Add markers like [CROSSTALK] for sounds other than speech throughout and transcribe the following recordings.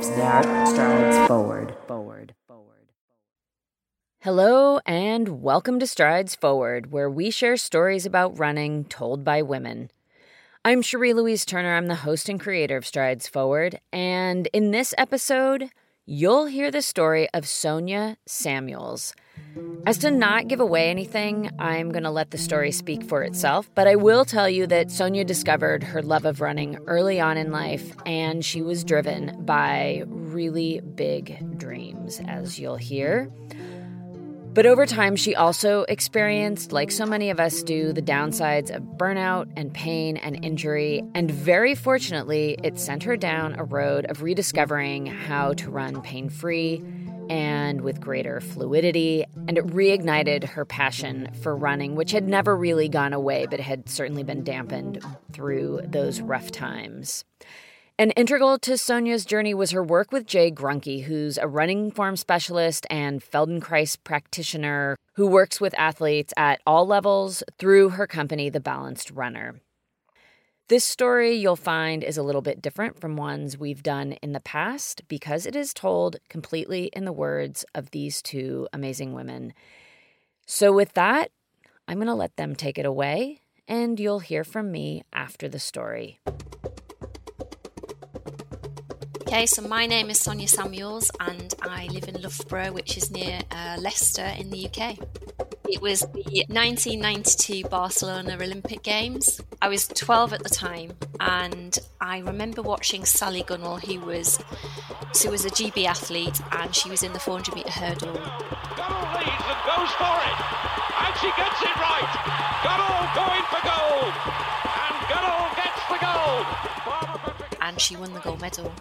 Strides forward, forward, forward. Hello, and welcome to Strides Forward, where we share stories about running told by women. I'm Cherie Louise Turner. I'm the host and creator of Strides Forward. And in this episode, you'll hear the story of Sonia Samuels. As to not give away anything, I'm going to let the story speak for itself, but I will tell you that Sonia discovered her love of running early on in life, and she was driven by really big dreams, as you'll hear. But over time, she also experienced, like so many of us do, the downsides of burnout and pain and injury. And very fortunately, it sent her down a road of rediscovering how to run pain free and with greater fluidity. And it reignited her passion for running, which had never really gone away, but had certainly been dampened through those rough times. An integral to Sonia's journey was her work with Jae Gruenke, who's a running form specialist and Feldenkrais practitioner who works with athletes at all levels through her company, The Balanced Runner. This story you'll find is a little bit different from ones we've done in the past because it is told completely in the words of these two amazing women. So, with that, I'm going to let them take it away, and you'll hear from me after the story. Okay, so my name is Sonia Samuels and I live in Loughborough, which is near uh, Leicester in the UK. It was the 1992 Barcelona Olympic Games. I was 12 at the time, and I remember watching Sally Gunnell, who was she was a GB athlete, and she was in the 400 meter hurdle. Gunnell leads and goes for it, and she gets it right. Gunnell going for gold, and Gunnell gets the gold. And she won the gold medal.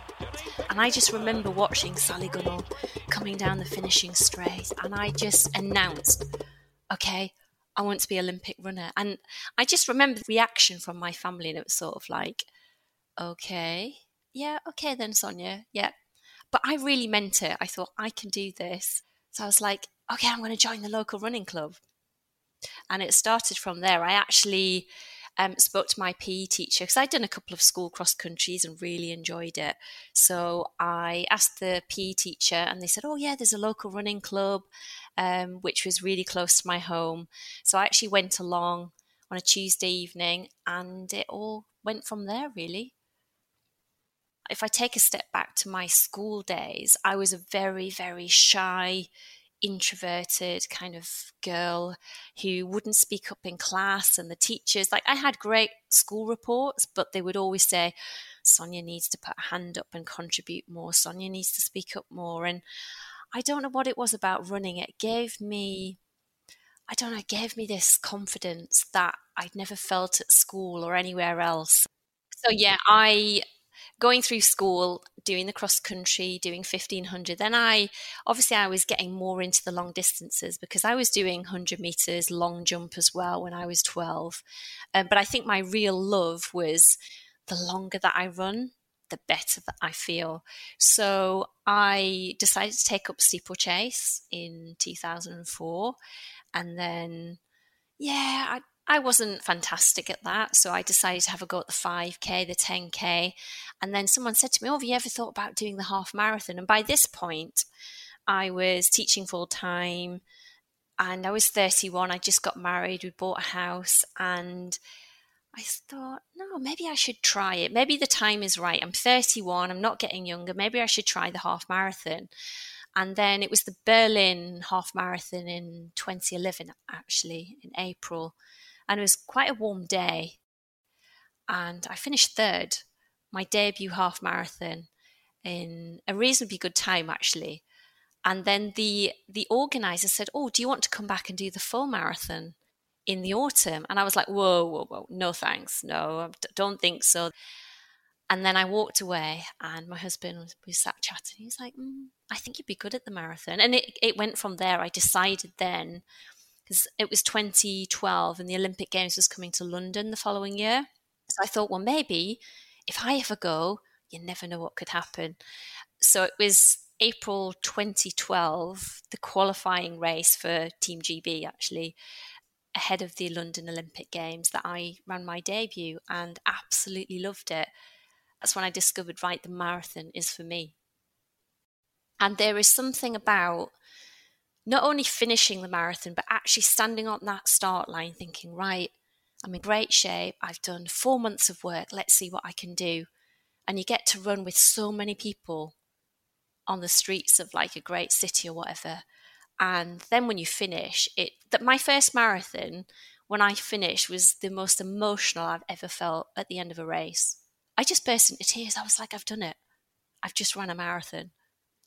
And I just remember watching Sally Gunnell coming down the finishing straight, and I just announced, okay, I want to be Olympic runner. And I just remember the reaction from my family, and it was sort of like, okay, yeah, okay then, Sonia, yeah. But I really meant it. I thought, I can do this. So I was like, okay, I'm going to join the local running club. And it started from there. I actually um, spoke to my PE teacher because I'd done a couple of school cross countries and really enjoyed it. So I asked the PE teacher, and they said, "Oh yeah, there's a local running club, um, which was really close to my home." So I actually went along on a Tuesday evening, and it all went from there. Really. If I take a step back to my school days, I was a very, very shy introverted kind of girl who wouldn't speak up in class and the teachers like I had great school reports but they would always say Sonia needs to put a hand up and contribute more Sonia needs to speak up more and I don't know what it was about running. It gave me I don't know it gave me this confidence that I'd never felt at school or anywhere else. So yeah I going through school, doing the cross country, doing 1500, then I obviously I was getting more into the long distances because I was doing 100 meters long jump as well when I was 12. Um, but I think my real love was the longer that I run, the better that I feel. So I decided to take up steeplechase in 2004. And then, yeah, I I wasn't fantastic at that. So I decided to have a go at the 5K, the 10K. And then someone said to me, Oh, have you ever thought about doing the half marathon? And by this point, I was teaching full time and I was 31. I just got married. We bought a house. And I thought, no, maybe I should try it. Maybe the time is right. I'm 31. I'm not getting younger. Maybe I should try the half marathon. And then it was the Berlin half marathon in 2011, actually, in April and it was quite a warm day. And I finished third, my debut half marathon in a reasonably good time, actually. And then the the organizer said, "Oh, do you want to come back and do the full marathon in the autumn?" And I was like, "Whoa, whoa, whoa! No, thanks. No, I don't think so." And then I walked away, and my husband was, we sat chatting. He was like, mm, "I think you'd be good at the marathon." And it it went from there. I decided then because it was 2012 and the Olympic Games was coming to London the following year. So I thought, well, maybe if I ever go, you never know what could happen. So it was April 2012, the qualifying race for Team GB actually, ahead of the London Olympic Games, that I ran my debut and absolutely loved it. That's when I discovered, right, the marathon is for me. And there is something about not only finishing the marathon, but actually standing on that start line thinking, right, I'm in great shape. I've done four months of work. Let's see what I can do. And you get to run with so many people on the streets of like a great city or whatever. And then when you finish, it that my first marathon, when I finished, was the most emotional I've ever felt at the end of a race. I just burst into tears. I was like, I've done it. I've just run a marathon.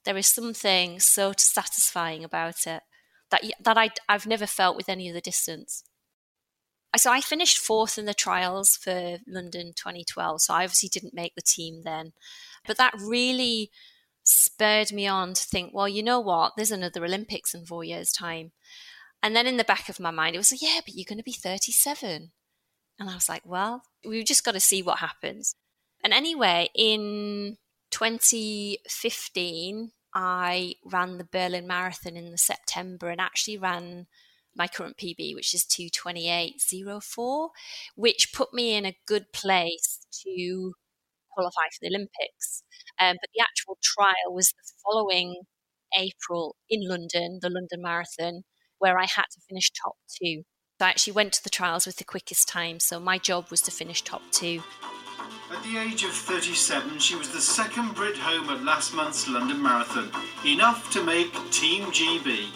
There is something so satisfying about it that that I I've never felt with any other distance. So I finished fourth in the trials for London 2012. So I obviously didn't make the team then, but that really spurred me on to think, well, you know what? There's another Olympics in four years' time. And then in the back of my mind, it was like, yeah, but you're going to be 37. And I was like, well, we've just got to see what happens. And anyway, in 2015, I ran the Berlin Marathon in the September and actually ran my current PB, which is 228.04, which put me in a good place to qualify for the Olympics. Um, but the actual trial was the following April in London, the London Marathon, where I had to finish top two. So I actually went to the trials with the quickest time. So my job was to finish top two. At the age of 37, she was the second Brit home at last month's London Marathon, enough to make Team GB.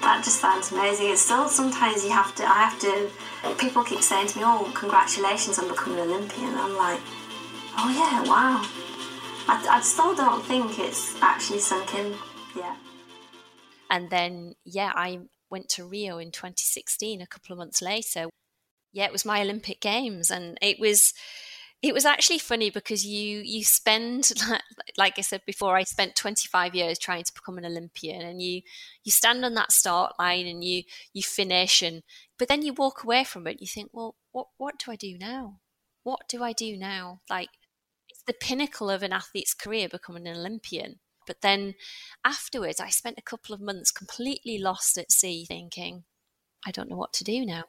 That just sounds amazing. It's still sometimes you have to, I have to, people keep saying to me, oh, congratulations on becoming an Olympian. I'm like, oh yeah, wow. I, I still don't think it's actually sunk in yet. And then, yeah, I went to Rio in 2016, a couple of months later. Yeah, it was my Olympic Games, and it was it was actually funny because you you spend [LAUGHS] like I said before, I spent 25 years trying to become an Olympian, and you you stand on that start line and you you finish, and but then you walk away from it. You think, well, what what do I do now? What do I do now? Like the pinnacle of an athlete's career becoming an Olympian. But then afterwards, I spent a couple of months completely lost at sea thinking, I don't know what to do now.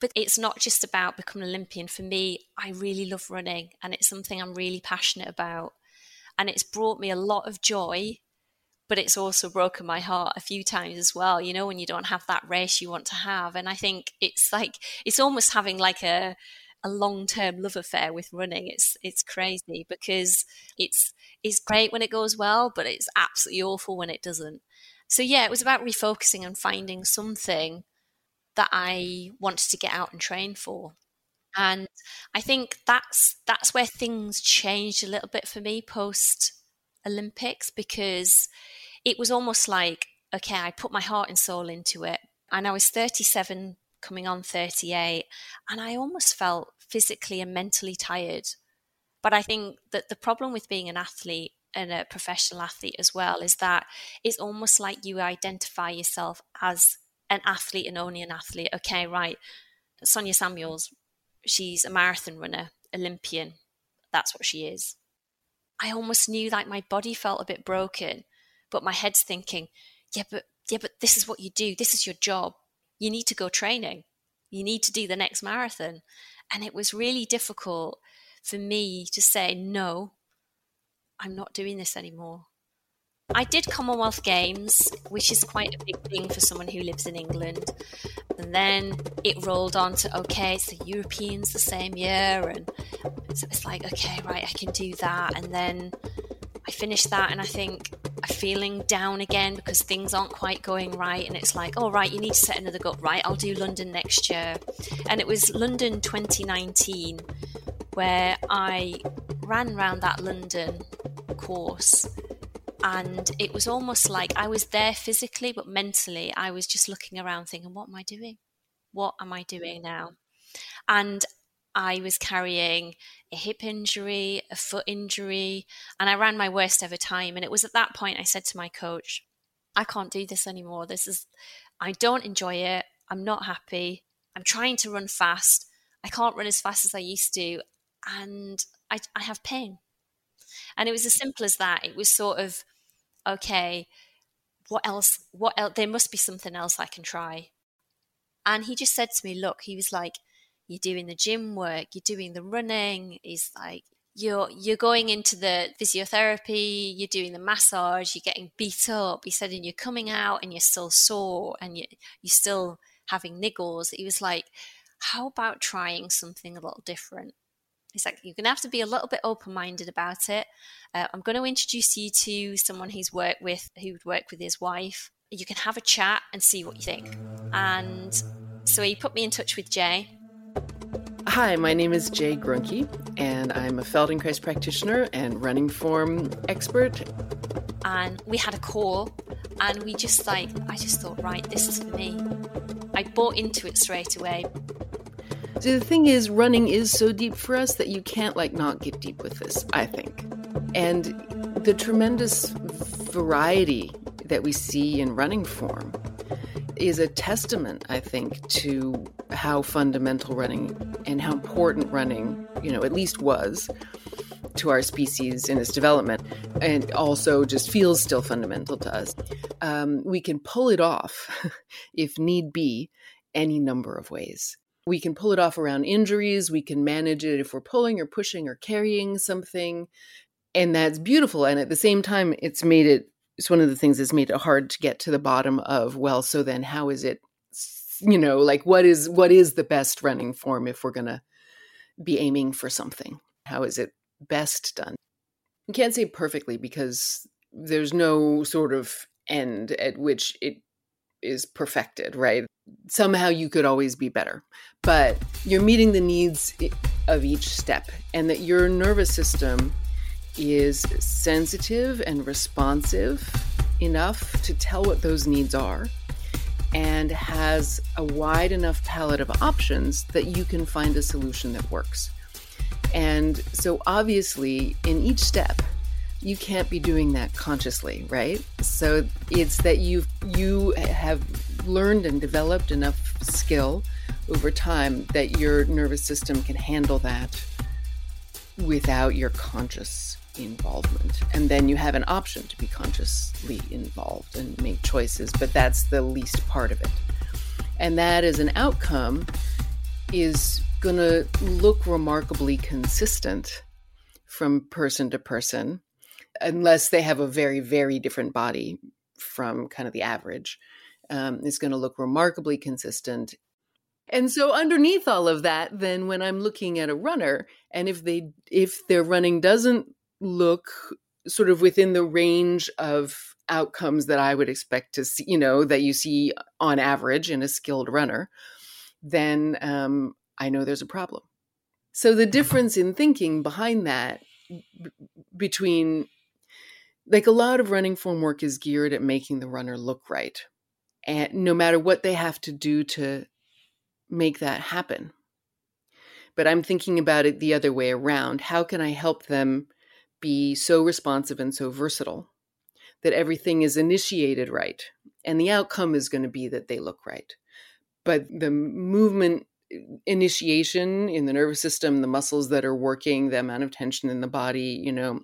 But it's not just about becoming an Olympian. For me, I really love running and it's something I'm really passionate about. And it's brought me a lot of joy, but it's also broken my heart a few times as well. You know, when you don't have that race you want to have. And I think it's like, it's almost having like a, a long term love affair with running. It's it's crazy because it's it's great when it goes well, but it's absolutely awful when it doesn't. So yeah, it was about refocusing and finding something that I wanted to get out and train for. And I think that's that's where things changed a little bit for me post Olympics because it was almost like okay, I put my heart and soul into it, and I was 37 coming on 38 and I almost felt physically and mentally tired. But I think that the problem with being an athlete and a professional athlete as well is that it's almost like you identify yourself as an athlete and only an athlete. Okay, right. Sonia Samuels, she's a marathon runner, Olympian. That's what she is. I almost knew like my body felt a bit broken, but my head's thinking, yeah, but yeah, but this is what you do. This is your job. You need to go training. You need to do the next marathon. And it was really difficult for me to say, no, I'm not doing this anymore. I did Commonwealth Games, which is quite a big thing for someone who lives in England. And then it rolled on to, okay, it's the Europeans the same year. And so it's like, okay, right, I can do that. And then I finished that and I think I'm feeling down again because things aren't quite going right. And it's like, oh, right, you need to set another goal. Right, I'll do London next year. And it was London 2019 where I ran around that London course. And it was almost like I was there physically, but mentally, I was just looking around thinking, what am I doing? What am I doing now? And I was carrying a hip injury, a foot injury, and I ran my worst ever time. And it was at that point I said to my coach, I can't do this anymore. This is, I don't enjoy it. I'm not happy. I'm trying to run fast. I can't run as fast as I used to. And I, I have pain. And it was as simple as that. It was sort of, okay, what else? What else? There must be something else I can try. And he just said to me, look, he was like, you're doing the gym work, you're doing the running. He's like, you're you're going into the physiotherapy, you're doing the massage, you're getting beat up. He said, and you're coming out and you're still sore and you you're still having niggles. He was like, how about trying something a little different? He's like, you're going to have to be a little bit open minded about it. Uh, I'm going to introduce you to someone he's worked with, who would work with his wife. You can have a chat and see what you think. And so he put me in touch with Jae. Hi, my name is Jae Gruenke, and I'm a Feldenkrais practitioner and running form expert. And we had a call, and we just like, I just thought, right, this is for me. I bought into it straight away. So the thing is, running is so deep for us that you can't like not get deep with this, I think. And the tremendous variety that we see in running form is a testament, I think, to how fundamental running and how important running, you know, at least was to our species in its development, and also just feels still fundamental to us. Um, we can pull it off, [LAUGHS] if need be, any number of ways. We can pull it off around injuries. We can manage it if we're pulling or pushing or carrying something. And that's beautiful. And at the same time, it's made it, it's one of the things that's made it hard to get to the bottom of, well, so then how is it, you know, like what is, what is the best running form if we're going to be aiming for something? How is it best done? You can't say perfectly because there's no sort of end at which it is perfected, right? Somehow you could always be better, but you're meeting the needs of each step, and that your nervous system is sensitive and responsive enough to tell what those needs are and has a wide enough palette of options that you can find a solution that works. And so, obviously, in each step, you can't be doing that consciously, right? So it's that you you have learned and developed enough skill over time that your nervous system can handle that without your conscious involvement. And then you have an option to be consciously involved and make choices, but that's the least part of it. And that as an outcome is going to look remarkably consistent from person to person unless they have a very, very different body from kind of the average, um, is going to look remarkably consistent. And so underneath all of that, then when I'm looking at a runner, and if they if their running doesn't look sort of within the range of outcomes that I would expect to see, you know, that you see on average in a skilled runner, then um, I know there's a problem. So the [LAUGHS] difference in thinking behind that b- between like a lot of running form work is geared at making the runner look right and no matter what they have to do to make that happen but i'm thinking about it the other way around how can i help them be so responsive and so versatile that everything is initiated right and the outcome is going to be that they look right but the movement uh, initiation in the nervous system the muscles that are working the amount of tension in the body you know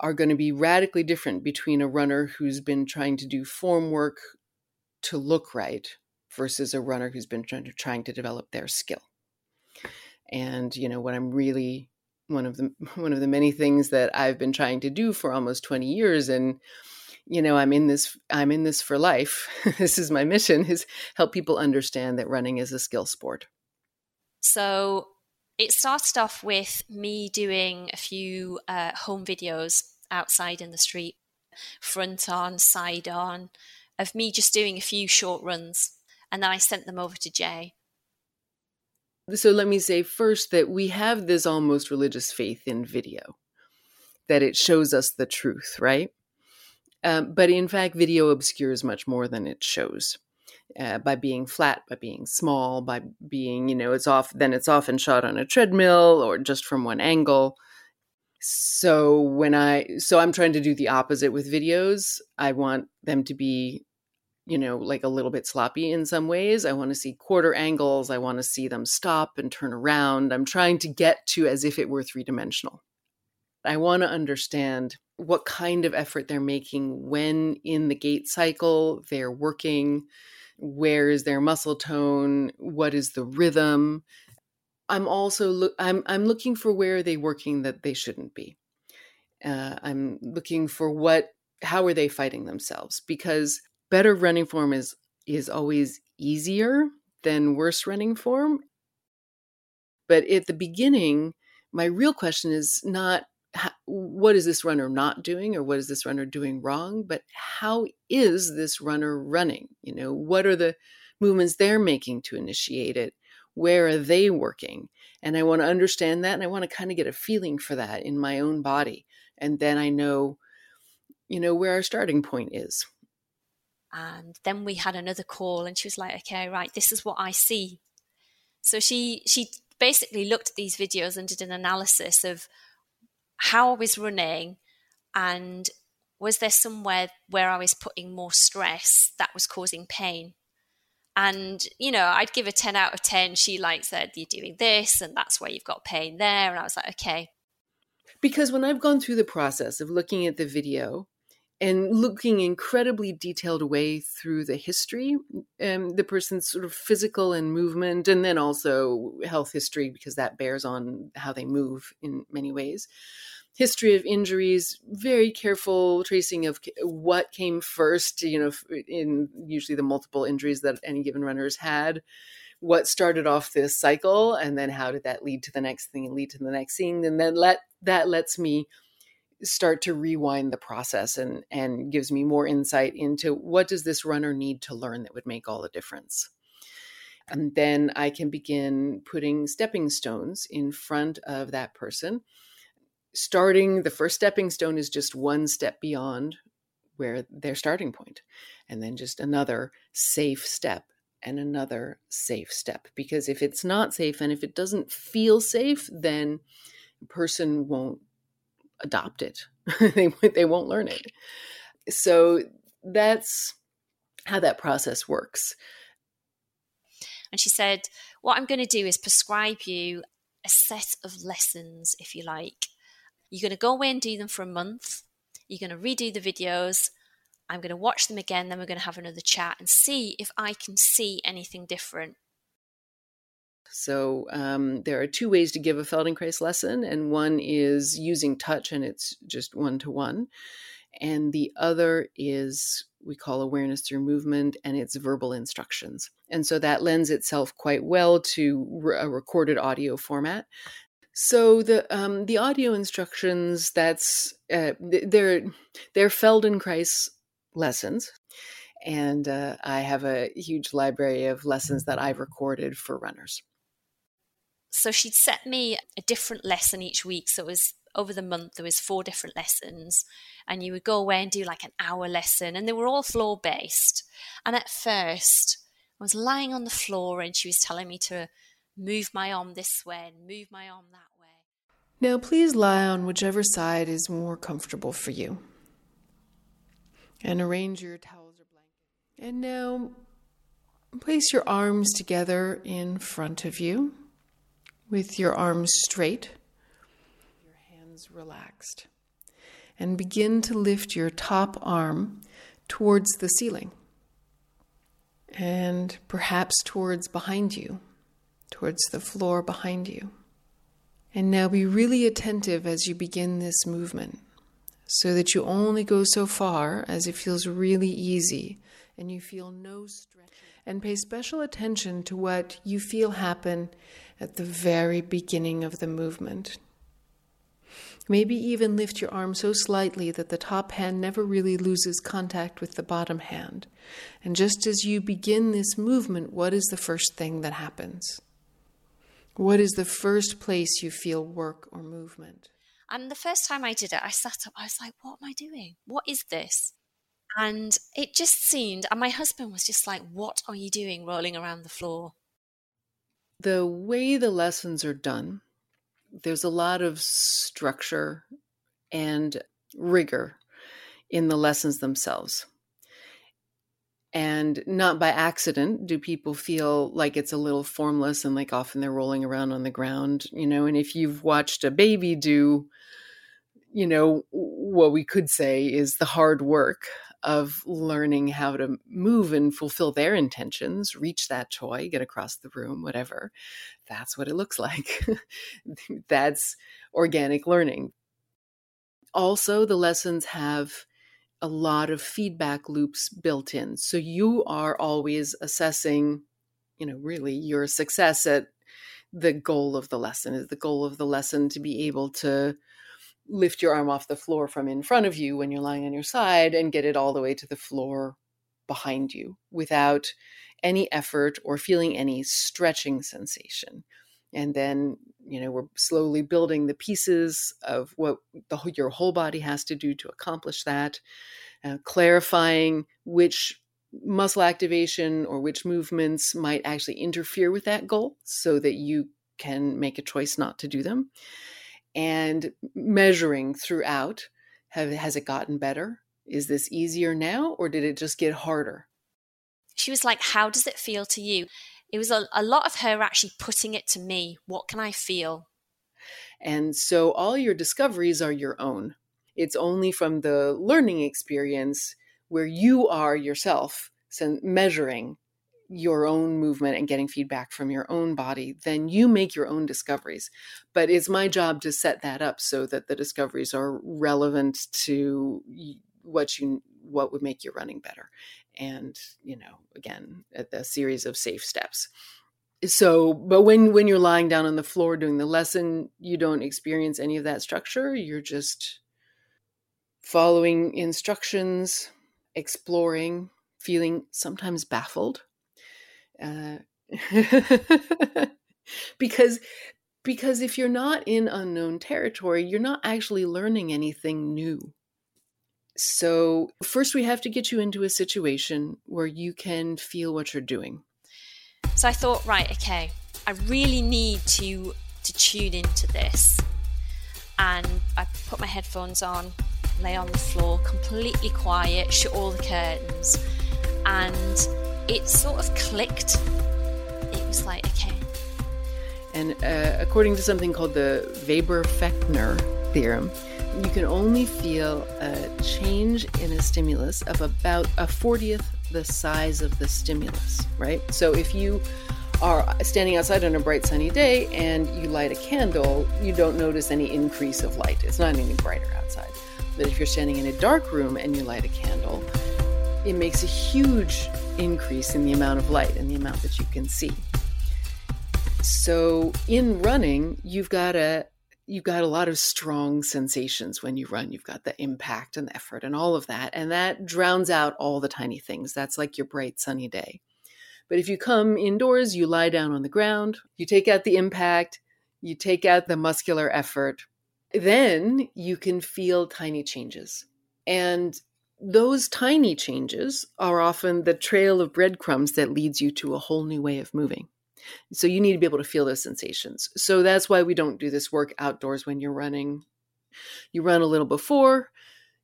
are going to be radically different between a runner who's been trying to do form work to look right versus a runner who's been trying to, trying to develop their skill. And you know what I'm really one of the [LAUGHS] one of the many things that I've been trying to do for almost 20 years and you know I'm in this I'm in this for life. [LAUGHS] this is my mission is help people understand that running is a skill sport. So it started off with me doing a few uh, home videos outside in the street, front on, side on, of me just doing a few short runs. And then I sent them over to Jae. So let me say first that we have this almost religious faith in video, that it shows us the truth, right? Um, but in fact, video obscures much more than it shows uh, by being flat, by being small, by being, you know, it's off, then it's often shot on a treadmill or just from one angle. So when I, so I'm trying to do the opposite with videos. I want them to be, you know, like a little bit sloppy in some ways. I want to see quarter angles. I want to see them stop and turn around. I'm trying to get to as if it were three dimensional. I want to understand what kind of effort they're making when in the gait cycle they're working where is their muscle tone what is the rhythm I'm also look I'm I'm looking for where are they working that they shouldn't be. Uh, I'm looking for what how are they fighting themselves because better running form is is always easier than worse running form. But at the beginning, my real question is not what is this runner not doing or what is this runner doing wrong, but how is this runner running? You know, what are the movements they're making to initiate it? Where are they working? And I want to understand that and I want to kind of get a feeling for that in my own body. And then I know, you know, where our starting point is. And then we had another call and she was like, okay, right, this is what I see. So she she basically looked at these videos and did an analysis of how I was running and was there somewhere where I was putting more stress that was causing pain? And, you know, I'd give a 10 out of 10. She like said, You're doing this, and that's where you've got pain there. And I was like, Okay. Because when I've gone through the process of looking at the video and looking incredibly detailed way through the history, um, the person's sort of physical and movement, and then also health history, because that bears on how they move in many ways. History of injuries, very careful tracing of what came first, you know, in usually the multiple injuries that any given runner has had what started off this cycle and then how did that lead to the next thing and lead to the next thing and then let that lets me start to rewind the process and and gives me more insight into what does this runner need to learn that would make all the difference. And then i can begin putting stepping stones in front of that person. Starting the first stepping stone is just one step beyond where their starting point and then just another safe step and another safe step because if it's not safe and if it doesn't feel safe then person won't adopt it. [LAUGHS] they they won't learn it. So that's how that process works. And she said, "What I'm going to do is prescribe you a set of lessons, if you like. You're going to go away and do them for a month. You're going to redo the videos. I'm going to watch them again. Then we're going to have another chat and see if I can see anything different so um, there are two ways to give a Feldenkrais lesson, and one is using touch, and it's just one to one, and the other is we call awareness through movement, and it's verbal instructions. And so that lends itself quite well to a recorded audio format. So the um, the audio instructions that's uh, they're they're Feldenkrais lessons, and uh, I have a huge library of lessons that I've recorded for runners so she'd set me a different lesson each week. So it was over the month there was four different lessons and you would go away and do like an hour lesson and they were all floor based and at first i was lying on the floor and she was telling me to move my arm this way and move my arm that way. Now please lie on whichever side is more comfortable for you. And arrange your towels or blanket and now place your arms together in front of you with your arms straight, your hands relaxed, and begin to lift your top arm towards the ceiling and perhaps towards behind you, towards the floor behind you. And now be really attentive as you begin this movement so that you only go so far as it feels really easy and you feel no stretch. And pay special attention to what you feel happen at the very beginning of the movement. Maybe even lift your arm so slightly that the top hand never really loses contact with the bottom hand. And just as you begin this movement, what is the first thing that happens? What is the first place you feel work or movement? And the first time I did it, I sat up, I was like, what am I doing? What is this? And it just seemed, and my husband was just like, what are you doing rolling around the floor? The way the lessons are done, there's a lot of structure and rigor in the lessons themselves. And not by accident do people feel like it's a little formless and like often they're rolling around on the ground, you know. And if you've watched a baby do, you know, what we could say is the hard work of learning how to move and fulfill their intentions, reach that toy, get across the room, whatever. That's what it looks [LAUGHS] like. That's organic learning. Also, the lessons have a lot of feedback loops built in. So you are always assessing, you know, really your success at the goal of the lesson. Is the goal of the lesson to be able to lift your arm off the floor from in front of you when you're lying on your side and get it all the way to the floor behind you without any effort or feeling any stretching sensation. And then you know we're slowly building the pieces of what the, your whole body has to do to accomplish that uh, clarifying which muscle activation or which movements might actually interfere with that goal so that you can make a choice not to do them and measuring throughout. Have, has it gotten better? Is this easier now or did it just get harder? She was like how does it feel to you? It was a, a lot of her actually putting it to me what can i feel? And so all your discoveries are your own. It's only from the learning experience where you are yourself measuring your own movement and getting feedback from your own body, then you make your own discoveries. But it's my job to set that up so that the discoveries are relevant to what you what would make your running better. And, you know, again, a, series of safe steps. So, but when when you're lying down on the floor doing the lesson, you don't experience any of that structure. You're just following instructions, exploring, feeling sometimes baffled uh, [LAUGHS] because because if you're not in unknown territory you're not actually learning anything new. So first we have to get you into a situation where you can feel what you're doing. So i thought right okay i really need to to tune into this. And i put my headphones on lay on the floor completely quiet shut all the curtains. And it sort of clicked. It was like, okay. And uh, according to something called the Weber Fechner theorem, you can only feel a change in a stimulus of about a 40th the size of the stimulus, right? So if you are standing outside on a bright sunny day and you light a candle, you don't notice any increase of light. It's not any brighter outside. But if you're standing in a dark room and you light a candle, it makes a huge increase in the amount of light and the amount that you can see. So in running, you've got a you've got a lot of strong sensations when you run. You've got the impact and the effort and all of that, and that drowns out all the tiny things. That's like your bright sunny day. But if you come indoors, you lie down on the ground, you take out the impact, you take out the muscular effort, then you can feel tiny changes. And those tiny changes are often the trail of breadcrumbs that leads you to a whole new way of moving. So you need to be able to feel those sensations. So that's why we don't do this work outdoors when you're running. You run a little before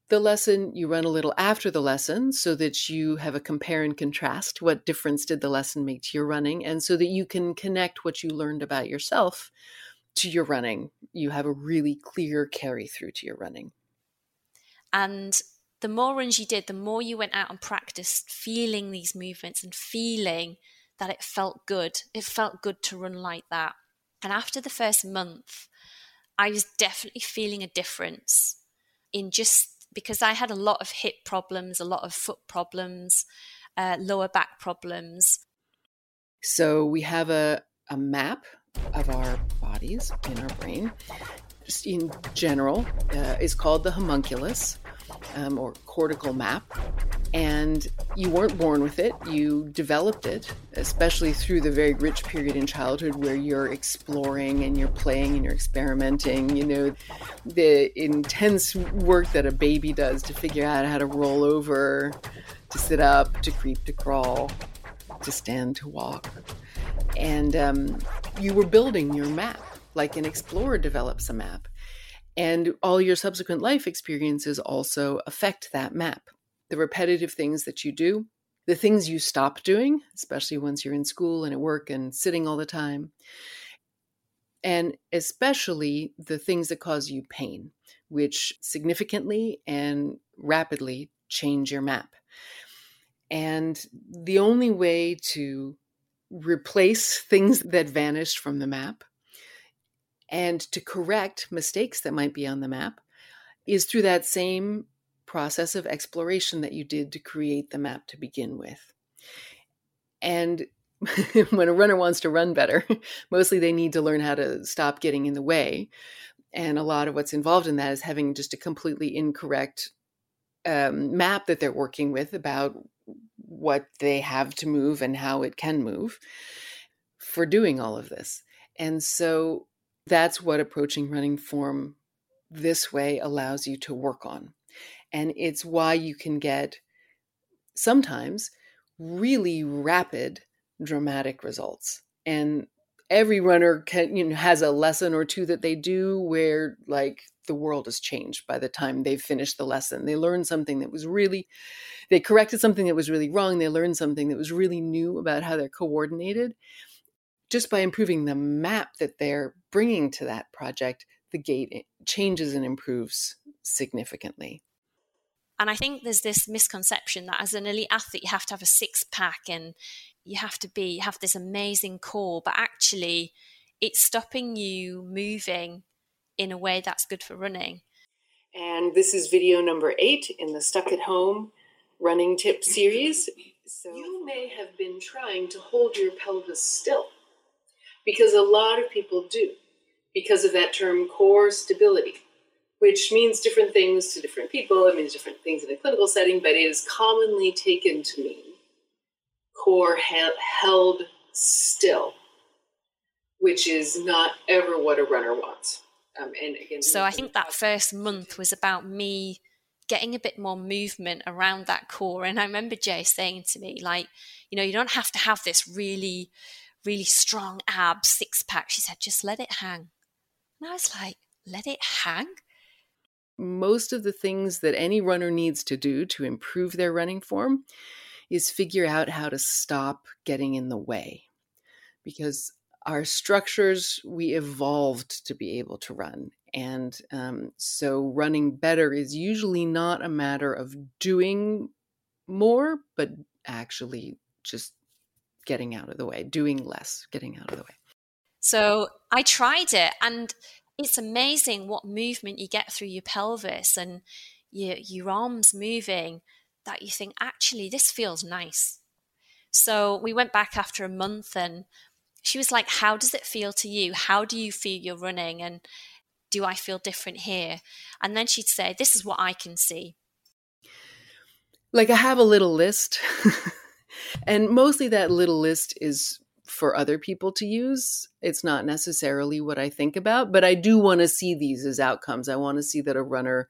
the lesson, you run a little after the lesson so that you have a compare and contrast. What difference did the lesson make to your running? And so that you can connect what you learned about yourself to your running. You have a really clear carry through to your running. And the more runs you did, the more you went out and practiced feeling these movements and feeling that it felt good. It felt good to run like that. And after the first month, I was definitely feeling a difference in just because I had a lot of hip problems, a lot of foot problems, uh, lower back problems. So we have a, a map of our bodies in our brain. Just in general, uh, is called the homunculus um, or cortical map. And you weren't born with it, you developed it, especially through the very rich period in childhood where you're exploring and you're playing and you're experimenting. You know, the intense work that a baby does to figure out how to roll over, to sit up, to creep, to crawl, to stand, to walk. And um, you were building your map like an explorer develops a map. And all your subsequent life experiences also affect that map. The repetitive things that you do, the things you stop doing, especially once you're in school and at work and sitting all the time, and especially the things that cause you pain, which significantly and rapidly change your map. And the only way to replace things that vanished from the map and to correct mistakes that might be on the map is through that same process of exploration that you did to create the map to begin with. And [LAUGHS] when a runner wants to run better, [LAUGHS] mostly they need to learn how to stop getting in the way. And a lot of what's involved in that is having just a completely incorrect um, map that they're working with about what they have to move and how it can move for doing all of this. And so that's what approaching running form this way allows you to work on. And it's why you can get sometimes really rapid, dramatic results. And every runner can, you know, has a lesson or two that they do where like the world has changed by the time they've finished the lesson. They learned something that was really, they corrected something that was really wrong. They learned something that was really new about how they're coordinated. Just by improving the map that they're bringing to that project, the gait eh, changes and improves significantly. And I think there's this misconception that as an elite athlete, you have to have a six pack and you have to be have this amazing core, but actually, it's stopping you moving in a way that's good for running. And this is video number eight in the Stuck at Home running tip series. So you may have been trying to hold your pelvis still because a lot of people do because of that term core stability, which means different things to different people. It means different things in a clinical setting, but it is commonly taken to mean core held still, which is not ever what a runner wants. Um, and again, so I think that first month was about me getting a bit more movement around that core. And I remember Jae saying to me, like, you know, you don't have to have this really, really strong ab six pack. She said, just let it hang. And I was like, let it hang? Most of the things that any runner needs to do to improve their running form is figure out how to stop getting in the way. Because our structures, we evolved to be able to run. And um, so running better is usually not a matter of doing more, but actually just getting out of the way, doing less, getting out of the way. So I tried it, and it's amazing what movement you get through your pelvis and your, your arms moving that you think, actually, this feels nice. So we went back after a month and she was like, How does it feel to you? How do you feel you're running? And do I feel different here? And then she'd say, This is what I can see. Like I have a little list. [LAUGHS] and mostly that little list is for other people to use. It's not necessarily what I think about, but I do want to see these as outcomes. I want to see that a runner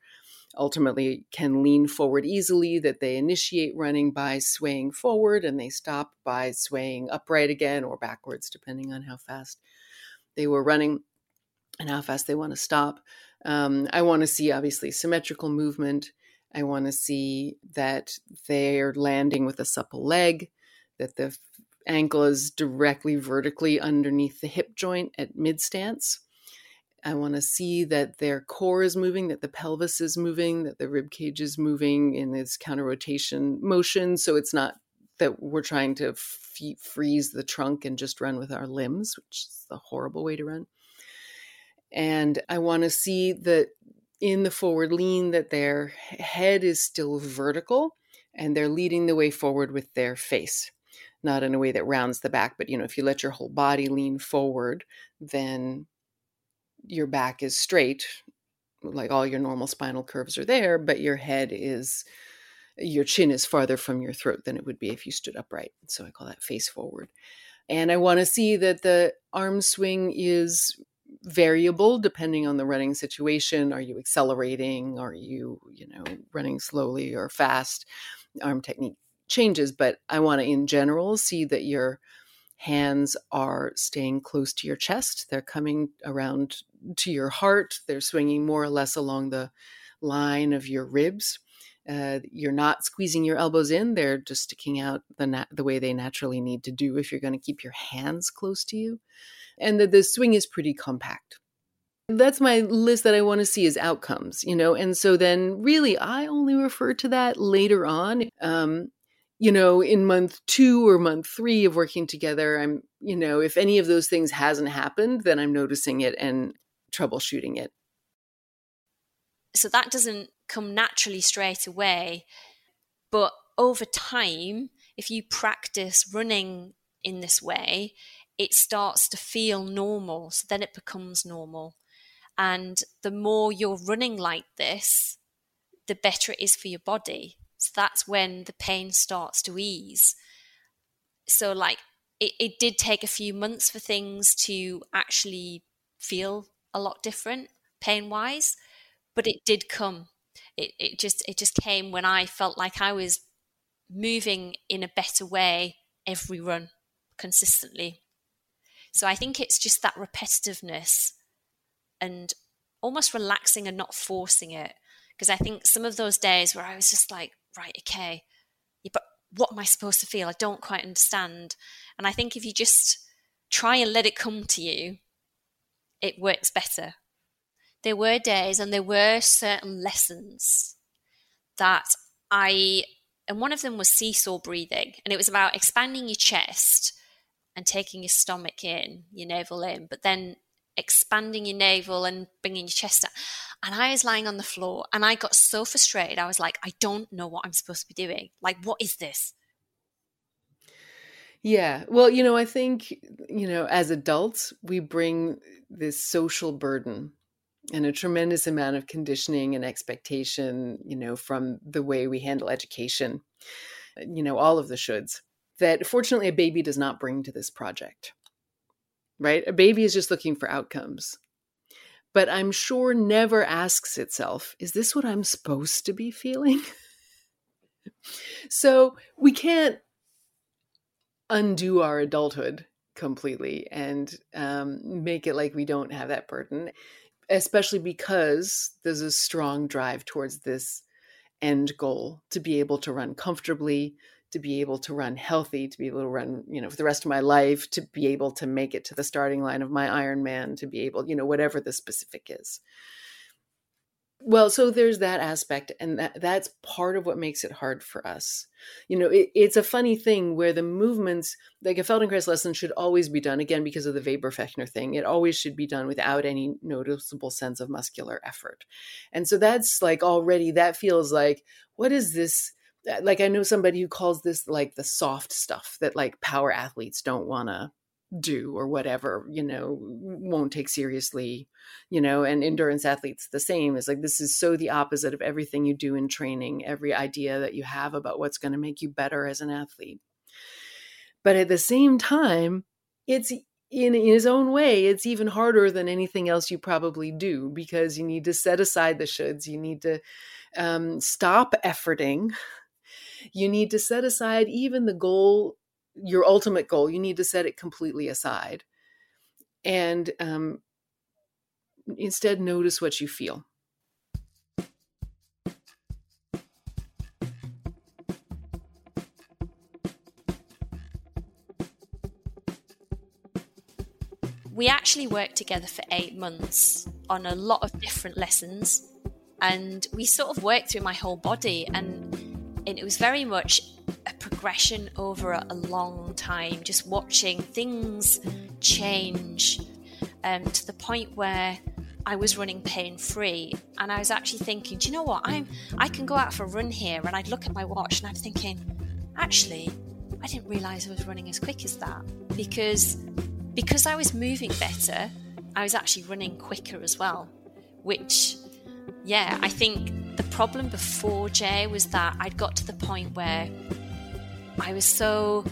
ultimately can lean forward easily, that they initiate running by swaying forward and they stop by swaying upright again or backwards, depending on how fast they were running and how fast they want to stop. Um, I want to see obviously symmetrical movement. I want to see that they're landing with a supple leg, that the ankle is directly vertically underneath the hip joint at mid stance. I want to see that their core is moving, that the pelvis is moving, that the rib cage is moving in this counter rotation motion. So it's not that we're trying to f- freeze the trunk and just run with our limbs, which is a horrible way to run. And I want to see that in the forward lean that their head is still vertical and they're leading the way forward with their face not in a way that rounds the back but you know if you let your whole body lean forward then your back is straight, like all your normal spinal curves are there, but your head is, your chin is farther from your throat than it would be if you stood upright. So I call that face forward. And I want to see that the arm swing is variable depending on the running situation. Are you accelerating? Are you, you know, running slowly or fast? Arm technique changes, but I want to, in general, see that you're hands are staying close to your chest. They're coming around to your heart. They're swinging more or less along the line of your ribs. Uh, you're not squeezing your elbows in; they're just sticking out the the way they naturally need to do if you're going to keep your hands close to you. And the, the swing is pretty compact. That's my list that I want to see as outcomes, you know? And so then really I only refer to that later on. Um, you know, in month two or month three of working together, I'm, you know, if any of those things hasn't happened, then I'm noticing it and troubleshooting it. So that doesn't come naturally straight away. But over time, if you practice running in this way, it starts to feel normal. So then it becomes normal. And the more you're running like this, the better it is for your body. So that's when the pain starts to ease. So, like, it, it did take a few months for things to actually feel a lot different pain wise, but it did come. It, it just it just came when I felt like I was moving in a better way every run consistently. So I think it's just that repetitiveness and almost relaxing and not forcing it. Because I think some of those days where I was just like, right, okay, yeah, but what am I supposed to feel? I don't quite understand. And I think if you just try and let it come to you, it works better. There were days and there were certain lessons that I, and one of them was seesaw breathing, and it was about expanding your chest and taking your stomach in, your navel in, but then expanding your navel and bringing your chest up. And I was lying on the floor and I got so frustrated. I was like, I don't know what I'm supposed to be doing. Like, what is this? Yeah. Well, you know, I think, you know, as adults, we bring this social burden and a tremendous amount of conditioning and expectation, you know, from the way we handle education, you know, all of the shoulds that fortunately a baby does not bring to this project right? A baby is just looking for outcomes. But I'm sure never asks itself, is this what I'm supposed to be feeling? [LAUGHS] so we can't undo our adulthood completely and um, make it like we don't have that burden, especially because there's a strong drive towards this end goal to be able to run comfortably, to be able to run healthy, to be able to run, you know, for the rest of my life, to be able to make it to the starting line of my Ironman, to be able, you know, whatever the specific is. Well, so there's that aspect, and that, that's part of what makes it hard for us. You know, it, it's a funny thing where the movements, like a Feldenkrais lesson, should always be done again because of the Weber Fechner thing. It always should be done without any noticeable sense of muscular effort, and so that's like already that feels like what is this? Uh, like I know somebody who calls this like the soft stuff that like power athletes don't want to do or whatever you know won't take seriously you know and endurance athletes the same is like this is so the opposite of everything you do in training every idea that you have about what's going to make you better as an athlete. But at the same time it's in his own way it's even harder than anything else you probably do because you need to set aside the shoulds you need to um, stop efforting you need to set aside even the goal, your ultimate goal, you need to set it completely aside. And um, instead, notice what you feel. we actually worked together for eight months on a lot of different lessons and we sort of worked through my whole body and and it was very much a progression over a long time, just watching things change um, to the point where I was running pain free, and I was actually thinking, do you know what? I'm I can go out for a run here, and I'd look at my watch, and I'm thinking, actually, I didn't realize I was running as quick as that because because I was moving better, I was actually running quicker as well, which yeah, I think the problem before Jae was that I'd got to the point where I was so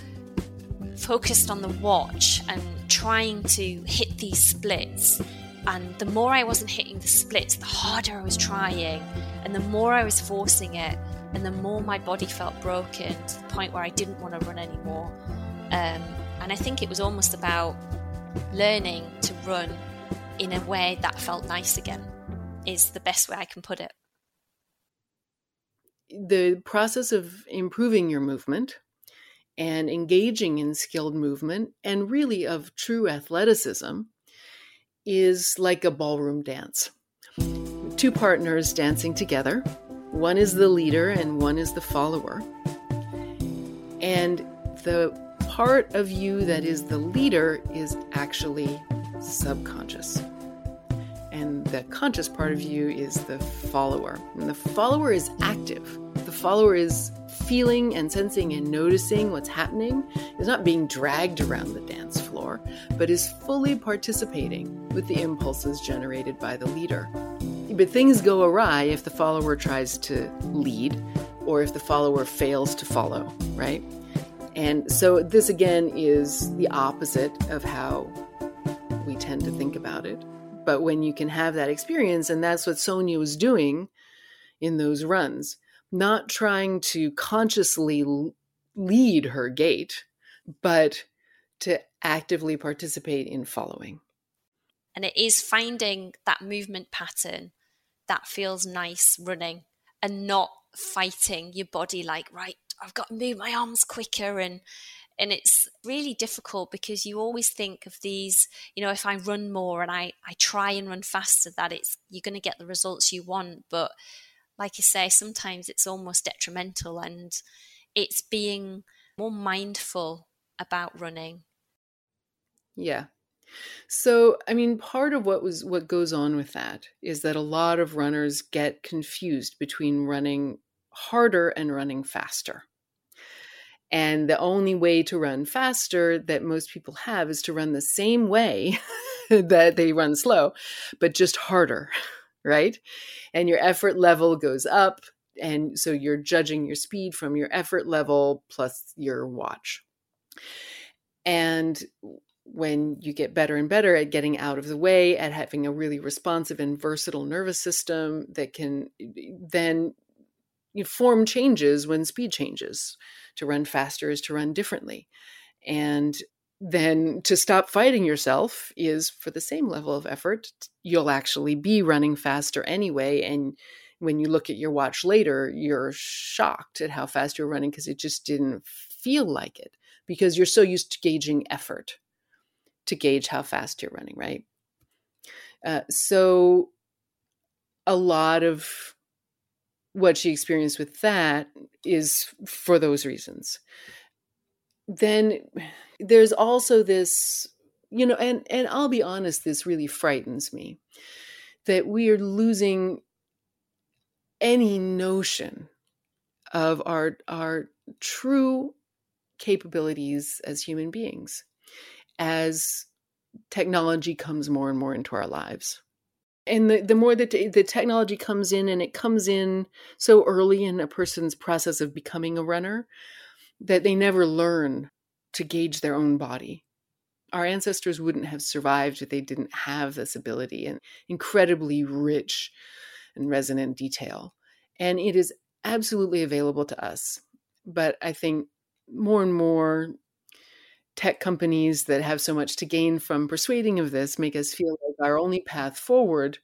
focused on the watch and trying to hit these splits. And the more I wasn't hitting the splits, the harder I was trying, and the more I was forcing it, and the more my body felt broken to the point where I didn't want to run anymore. Um, and I think it was almost about learning to run in a way that felt nice again is the best way I can put it. The process of improving your movement and engaging in skilled movement and really of true athleticism is like a ballroom dance. Two partners dancing together. One is the leader and one is the follower. And the part of you that is the leader is actually subconscious. And the conscious part of you is the follower. And the follower is active. The follower is feeling and sensing and noticing what's happening, is not being dragged around the dance floor, but is fully participating with the impulses generated by the leader. But things go awry if the follower tries to lead or if the follower fails to follow, right? And so this again is the opposite of how we tend to think about it. But when you can have that experience, and that's what Sonia was doing in those runs, not trying to consciously lead her gait, but to actively participate in following. And it is finding that movement pattern that feels nice running and not fighting your body like, right, I've got to move my arms quicker and and it's really difficult because you always think of these you know if i run more and i i try and run faster that it's you're going to get the results you want. But like you say sometimes it's almost detrimental and it's being more mindful about running. Yeah. So i mean part of what was what goes on with that is that a lot of runners get confused between running harder and running faster and the only way to run faster that most people have is to run the same way [LAUGHS] that they run slow, but just harder, [LAUGHS] right? And your effort level goes up. And so you're judging your speed from your effort level plus your watch. And when you get better and better at getting out of the way, at having a really responsive and versatile nervous system that can then form changes when speed changes. To run faster is to run differently. And then to stop fighting yourself is for the same level of effort, you'll actually be running faster anyway. And when you look at your watch later, you're shocked at how fast you're running because it just didn't feel like it because you're so used to gauging effort to gauge how fast you're running, right? Uh, so a lot of what she experienced with that is for those reasons. Then there's also this, you know, and and I'll be honest, this really frightens me that we are losing any notion of our our true capabilities as human beings as technology comes more and more into our lives and the, the more that the technology comes in and it comes in so early in a person's process of becoming a runner that they never learn to gauge their own body. Our ancestors wouldn't have survived if they didn't have this ability and incredibly rich and resonant detail. And it is absolutely available to us but i think more and more tech companies that have so much to gain from persuading of this make us feel like our only path forward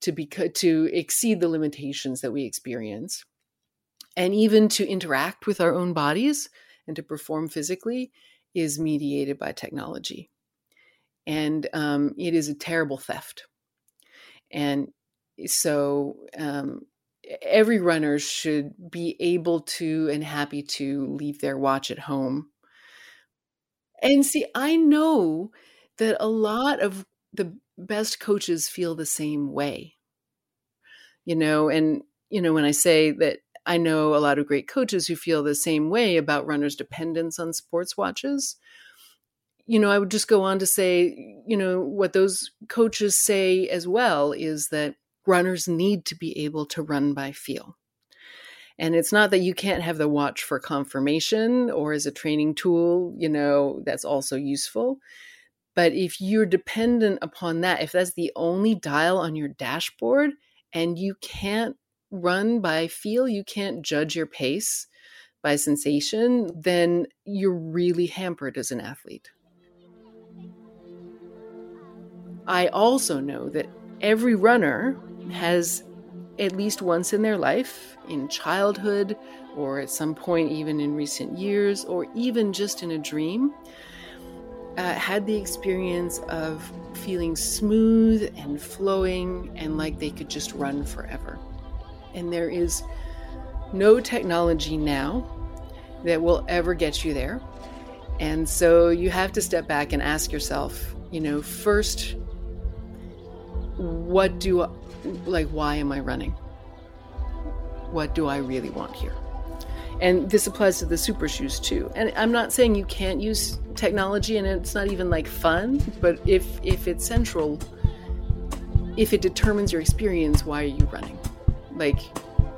to be to exceed the limitations that we experience. And even to interact with our own bodies and to perform physically is mediated by technology. And um, it is a terrible theft. And so um, every runner should be able to and happy to leave their watch at home and see, I know that a lot of the best coaches feel the same way. You know, and, you know, when I say that I know a lot of great coaches who feel the same way about runners' dependence on sports watches. You know, I would just go on to say, you know, what those coaches say as well is that runners need to be able to run by feel. And it's not that you can't have the watch for confirmation or as a training tool, you know, that's also useful. But if you're dependent upon that, if that's the only dial on your dashboard and you can't run by feel, you can't judge your pace by sensation, then you're really hampered as an athlete. I also know that every runner has at least once in their life, in childhood, or at some point even in recent years, or even just in a dream, uh, had the experience of feeling smooth and flowing and like they could just run forever. And there is no technology now that will ever get you there. And so you have to step back and ask yourself, you know, first, what do I, like, why am I running? What do I really want here? And this applies to the super shoes too. And I'm not saying you can't use technology and it's not even like fun, but if if it's central, if it determines your experience, why are you running? Like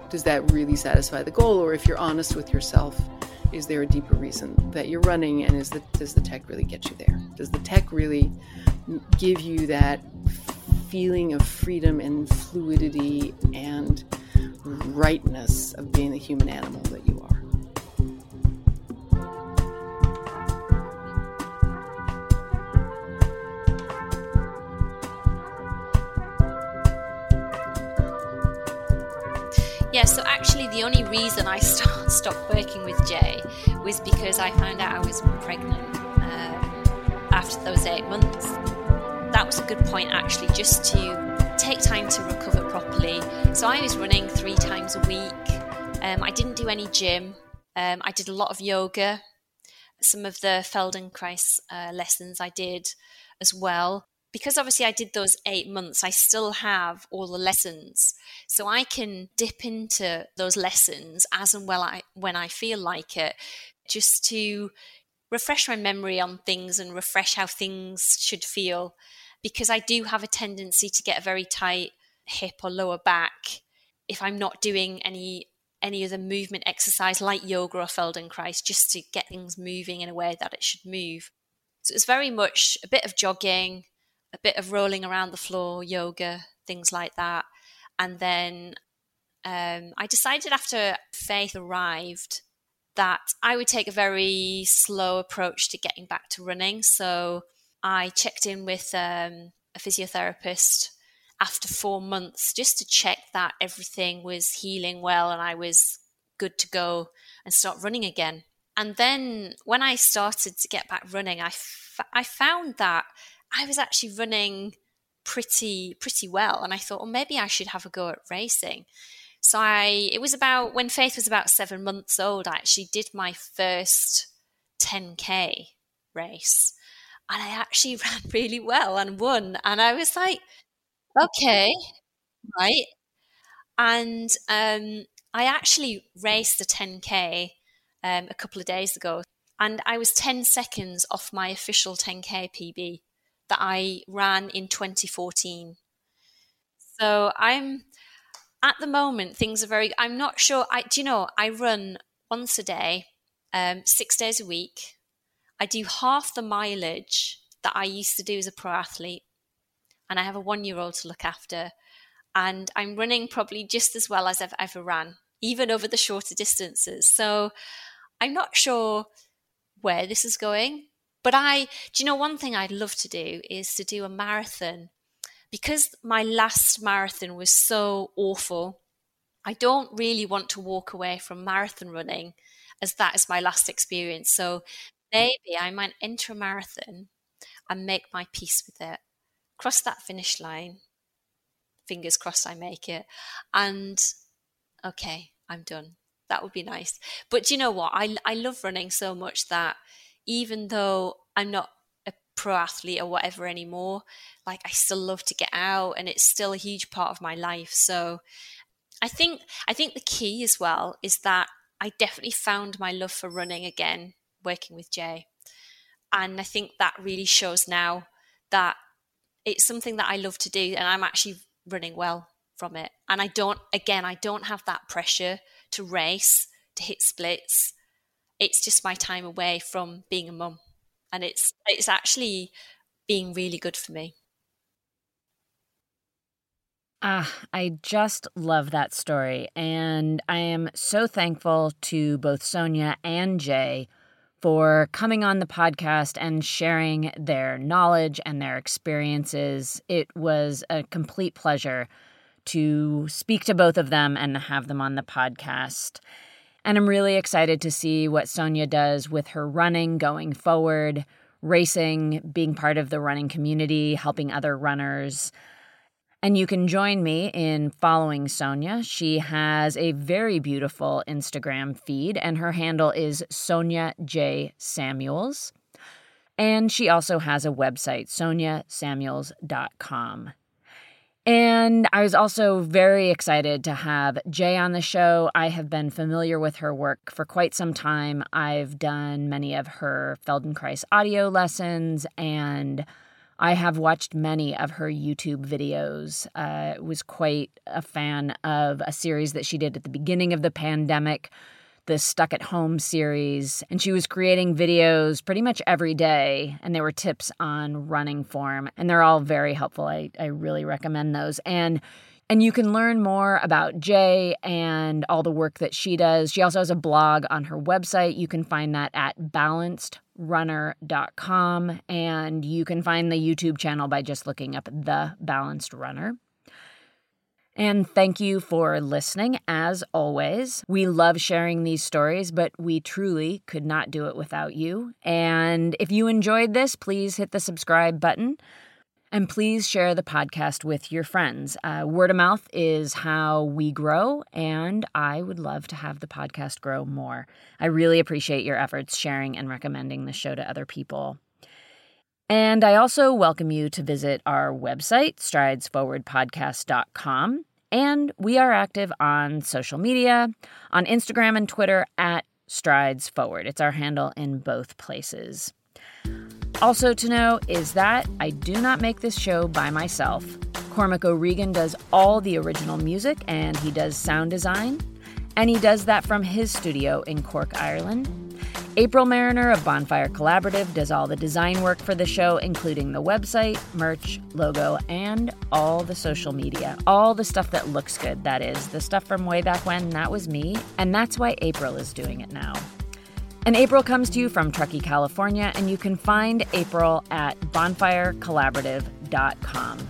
does that really satisfy the goal or if you're honest with yourself, is there a deeper reason that you're running and is the does the tech really get you there? Does the tech really give you that feeling of freedom and fluidity and rightness of being the human animal that you are? Yeah, so actually, the only reason I [LAUGHS] start, stopped working with Jae was because I found out I was pregnant um, after those eight months. That was a good point, actually, just to take time to recover properly. So I was running three times a week. Um, I didn't do any gym. Um, I did a lot of yoga. Some of the Feldenkrais uh, lessons I did as well because obviously I did those eight months, I still have all the lessons. So I can dip into those lessons as and well I, when I feel like it, just to refresh my memory on things and refresh how things should feel. Because I do have a tendency to get a very tight hip or lower back if I'm not doing any any other movement exercise like yoga or Feldenkrais, just to get things moving in a way that it should move. So it's very much a bit of jogging, a bit of rolling around the floor, yoga, things like that. And then um, I decided after Faith arrived that I would take a very slow approach to getting back to running. So I checked in with um, a physiotherapist after four months just to check that everything was healing well and I was good to go and start running again. And then when I started to get back running, I, f- I found that I was actually running pretty pretty well, and I thought, well, maybe I should have a go at racing. So I, it was about when Faith was about seven months old. I actually did my first 10k race, and I actually [LAUGHS] ran really well and won. And I was like, okay, right. And um, I actually raced a 10k um, a couple of days ago, and I was 10 seconds off my official 10k PB that I ran in 2014. So I'm at the moment things are very. I'm not sure. I do you know I run once a day, um, six days a week. I do half the mileage that I used to do as a pro athlete, and I have a one-year-old to look after. And I'm running probably just as well as I've ever ran, even over the shorter distances. So I'm not sure where this is going. But I, do you know, one thing I'd love to do is to do a marathon because my last marathon was so awful. I don't really want to walk away from marathon running as that is my last experience. So maybe I might enter a marathon and make my peace with it, cross that finish line, fingers crossed I make it, and okay, I'm done. That would be nice. But you know what? I, I love running so much that even though I'm not a pro athlete or whatever anymore, like I still love to get out and it's still a huge part of my life. So I think I think the key as well is that I definitely found my love for running again working with Jae. And I think that really shows now that it's something that I love to do and I'm actually running well from it. And I don't again I don't have that pressure to race, to hit splits it's just my time away from being a mum and it's it's actually being really good for me Ah, I just love that story. And I am so thankful to both Sonia and Jae for coming on the podcast and sharing their knowledge and their experiences. It was a complete pleasure to speak to both of them and have them on the podcast. And I'm really excited to see what Sonia does with her running going forward. racing, being part of the running community, helping other runners. And you can join me in following Sonia. She has a very beautiful Instagram feed, and her handle is Sonia J. Samuels. And she also has a website, soniasamuels.com. And I was also very excited to have Jae on the show. I have been familiar with her work for quite some time. I've done many of her Feldenkrais audio lessons and I have watched many of her YouTube videos. Uh, was quite a fan of a series that she did at the beginning of the pandemic, the Stuck at Home series. And she was creating videos pretty much every day, and they were tips on running form. And they're all very helpful. I, I really recommend those. And and you can learn more about Jae and all the work that she does. She also has a blog on her website. You can find that at balancedrunner.com. And you can find the YouTube channel by just looking up The Balanced Runner. And thank you for listening. As always, we love sharing these stories, but we truly could not do it without you. And if you enjoyed this, please hit the subscribe button. And please share the podcast with your friends. Uh, word of mouth is how we grow, and I would love to have the podcast grow more. I really appreciate your efforts sharing and recommending the show to other people. And I also welcome you to visit our website, stridesforwardpodcast.com. And we are active on social media, on Instagram and Twitter at Strides Forward. It's our handle in both places. Also, to know is that I do not make this show by myself. Cormac O'Regan does all the original music and he does sound design, and he does that from his studio in Cork, Ireland. April Mariner of Bonfire Collaborative does all the design work for the show, including the website, merch, logo, and all the social media. All the stuff that looks good, that is. The stuff from way back when, that was me, and that's why April is doing it now. And April comes to you from Truckee, California, and you can find April at bonfirecollaborative.com.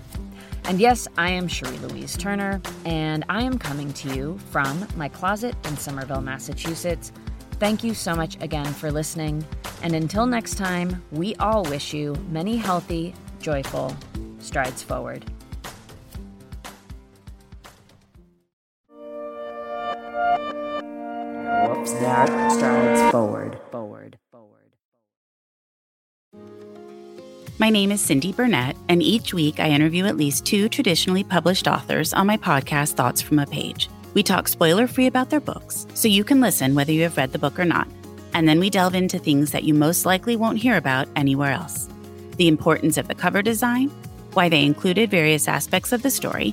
And yes, I am Cherie Louise Turner, and I am coming to you from my closet in Somerville, Massachusetts. Thank you so much again for listening. And until next time, we all wish you many healthy, joyful strides forward. Whoops, that strides forward. Forward. Forward. My name is Cindy Burnett, and each week I interview at least two traditionally published authors on my podcast, Thoughts from a Page. We talk spoiler free about their books, so you can listen whether you have read the book or not. And then we delve into things that you most likely won't hear about anywhere else the importance of the cover design, why they included various aspects of the story,